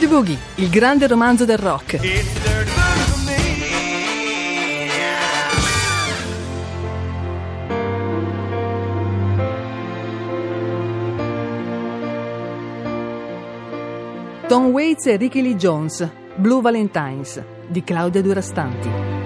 Dirty Boogie, il grande romanzo del rock. Tom Waits e Ricky Lee Jones, Blue Valentines, di Claudia Durastanti.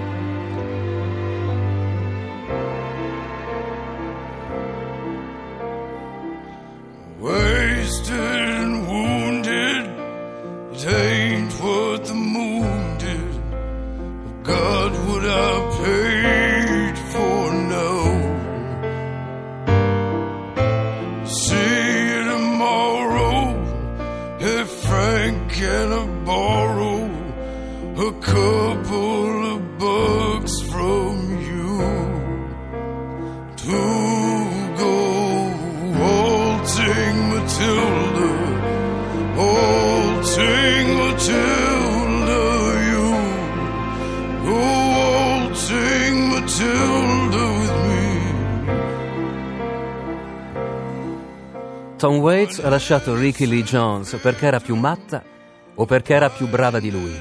Tom Waits ha lasciato Ricky Lee Jones perché era più matta o perché era più brava di lui.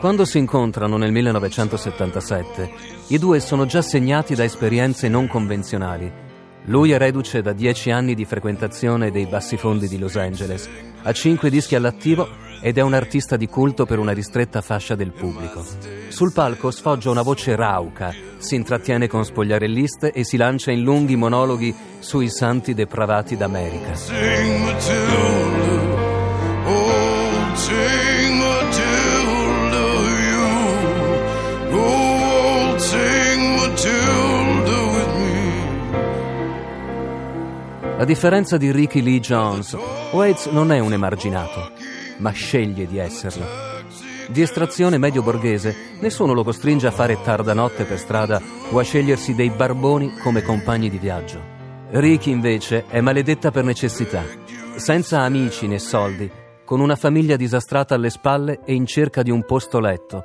Quando si incontrano nel 1977, i due sono già segnati da esperienze non convenzionali. Lui è reduce da dieci anni di frequentazione dei bassifondi di Los Angeles, ha cinque dischi all'attivo ed è un artista di culto per una ristretta fascia del pubblico. Sul palco sfoggia una voce rauca, si intrattiene con spogliarelliste e si lancia in lunghi monologhi sui santi depravati d'America. A differenza di Ricky Lee Jones, Waits non è un emarginato ma sceglie di esserlo. Di estrazione medio borghese, nessuno lo costringe a fare tarda notte per strada o a scegliersi dei barboni come compagni di viaggio. Ricky invece è maledetta per necessità, senza amici né soldi, con una famiglia disastrata alle spalle e in cerca di un posto letto.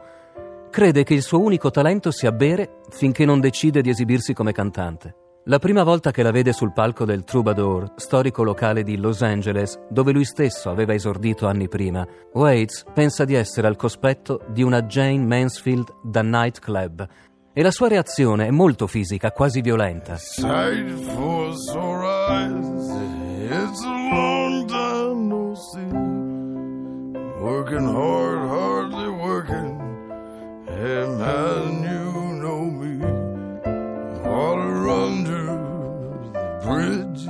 Crede che il suo unico talento sia bere finché non decide di esibirsi come cantante. La prima volta che la vede sul palco del Troubadour, storico locale di Los Angeles, dove lui stesso aveva esordito anni prima, Waits pensa di essere al cospetto di una Jane Mansfield da nightclub e la sua reazione è molto fisica, quasi violenta. Working hard, hardly working. Hey man, you bridge.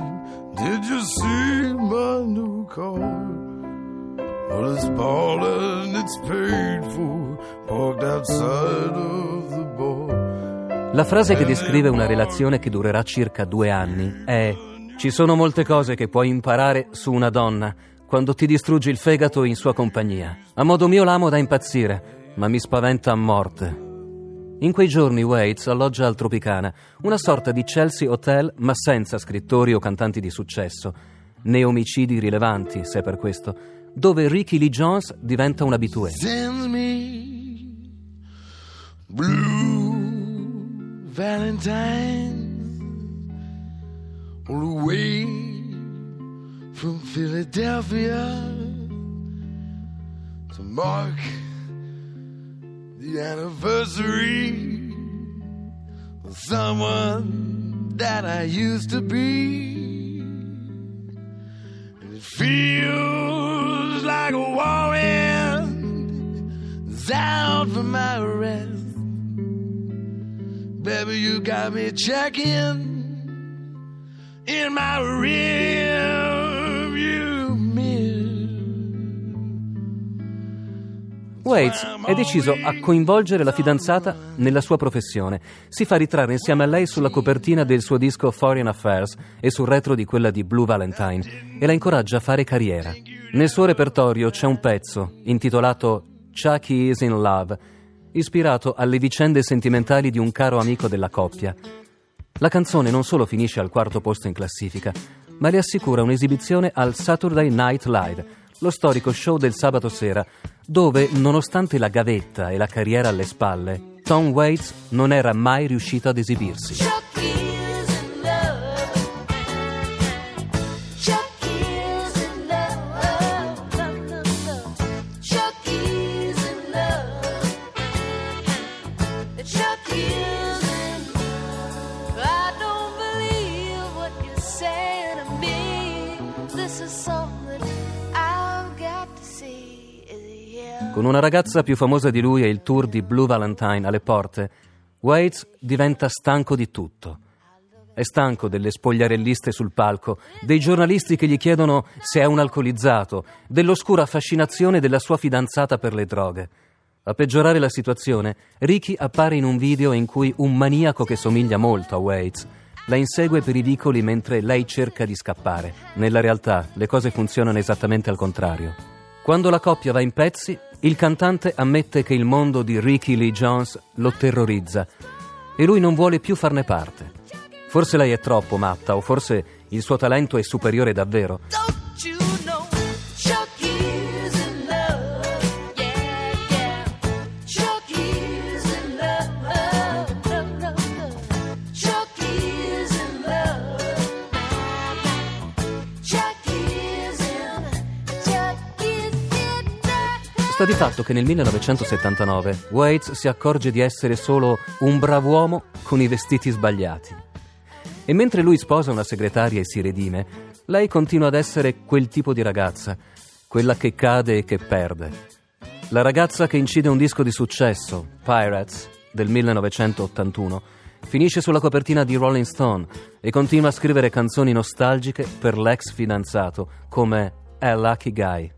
Did you see my new car? Well, it's bought and it's paid for, parked outside of the bar. La frase che descrive una relazione che durerà circa due anni è Ci sono molte cose che puoi imparare su una donna quando ti distruggi il fegato in sua compagnia. A modo mio l'amo da impazzire, ma mi spaventa a morte. In quei giorni Waits alloggia al Tropicana, una sorta di Chelsea Hotel ma senza scrittori o cantanti di successo, né omicidi rilevanti, se per questo, dove Ricky Lee Jones diventa un abitué. Blue Valentine all the way from Philadelphia to mark the anniversary of someone that I used to be. And it feels like a whirlwind is out for my rest. Baby, you got me checking in my rear view Waits è deciso a coinvolgere la fidanzata nella sua professione. Si fa ritrarre insieme a lei sulla copertina del suo disco Foreign Affairs e sul retro di quella di Blue Valentine e la incoraggia a fare carriera. Nel suo repertorio c'è un pezzo intitolato Chucky is in Love, ispirato alle vicende sentimentali di un caro amico della coppia. La canzone non solo finisce al quarto posto in classifica, ma le assicura un'esibizione al Saturday Night Live lo storico show del sabato sera, dove, nonostante la gavetta e la carriera alle spalle, Tom Waits non era mai riuscito ad esibirsi. Con una ragazza più famosa di lui e il tour di Blue Valentine alle porte, Waits diventa stanco di tutto. È stanco delle spogliarelliste sul palco, dei giornalisti che gli chiedono se è un alcolizzato, dell'oscura fascinazione della sua fidanzata per le droghe. A peggiorare la situazione, Ricky appare in un video in cui un maniaco che somiglia molto a Waits la insegue per i vicoli mentre lei cerca di scappare. Nella realtà le cose funzionano esattamente al contrario. Quando la coppia va in pezzi, il cantante ammette che il mondo di Ricky Lee Jones lo terrorizza e lui non vuole più farne parte. Forse lei è troppo matta o forse il suo talento è superiore davvero. Sta di fatto che nel 1979 Waits si accorge di essere solo un brav'uomo con i vestiti sbagliati. E mentre lui sposa una segretaria e si redime, lei continua ad essere quel tipo di ragazza, quella che cade e che perde. La ragazza che incide un disco di successo, Pirates, del 1981, finisce sulla copertina di Rolling Stone e continua a scrivere canzoni nostalgiche per l'ex fidanzato, come A Lucky Guy.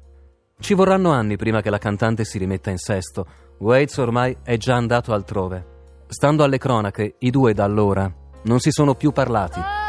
Ci vorranno anni prima che la cantante si rimetta in sesto. Waits ormai è già andato altrove. Stando alle cronache, i due da allora non si sono più parlati.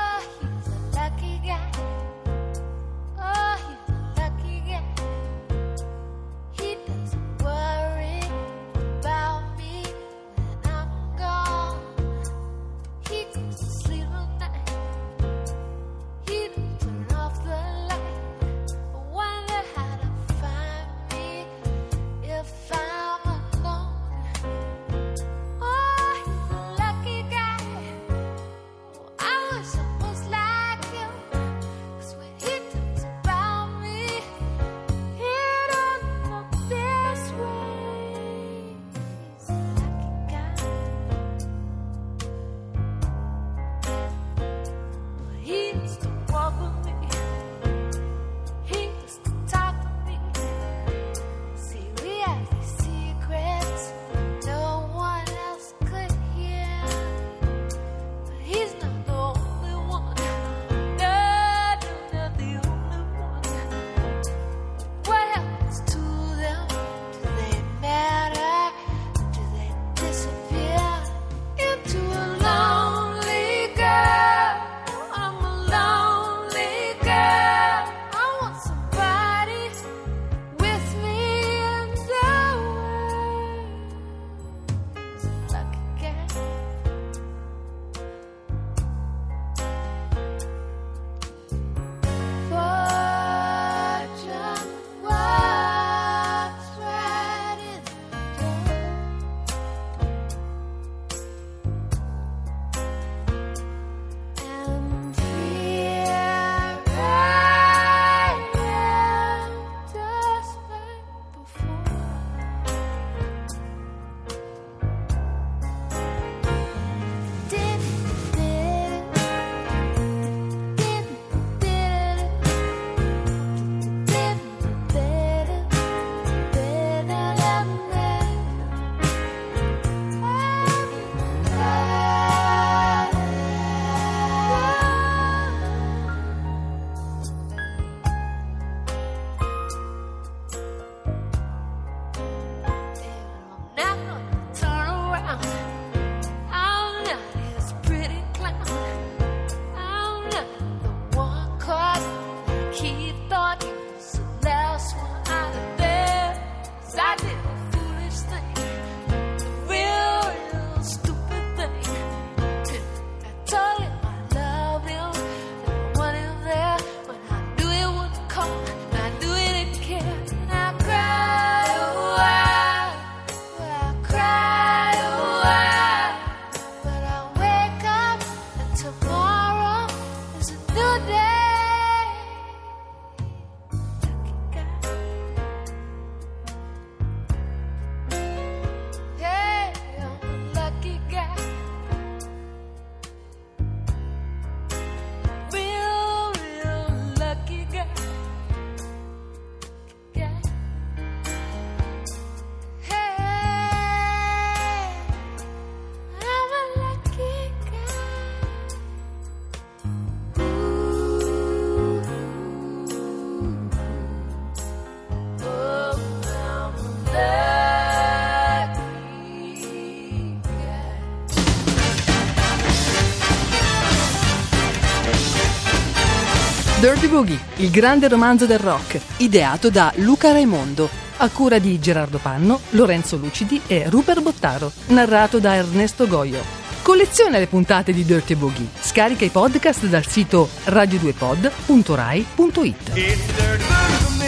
Dirty Boogie, il grande romanzo del rock, ideato da Luca Raimondo, a cura di Gerardo Panno, Lorenzo Lucidi e Rupert Bottaro, narrato da Ernesto Goio. Colleziona le puntate di Dirty Boogie. Scarica i podcast dal sito radio2pod.rai.it.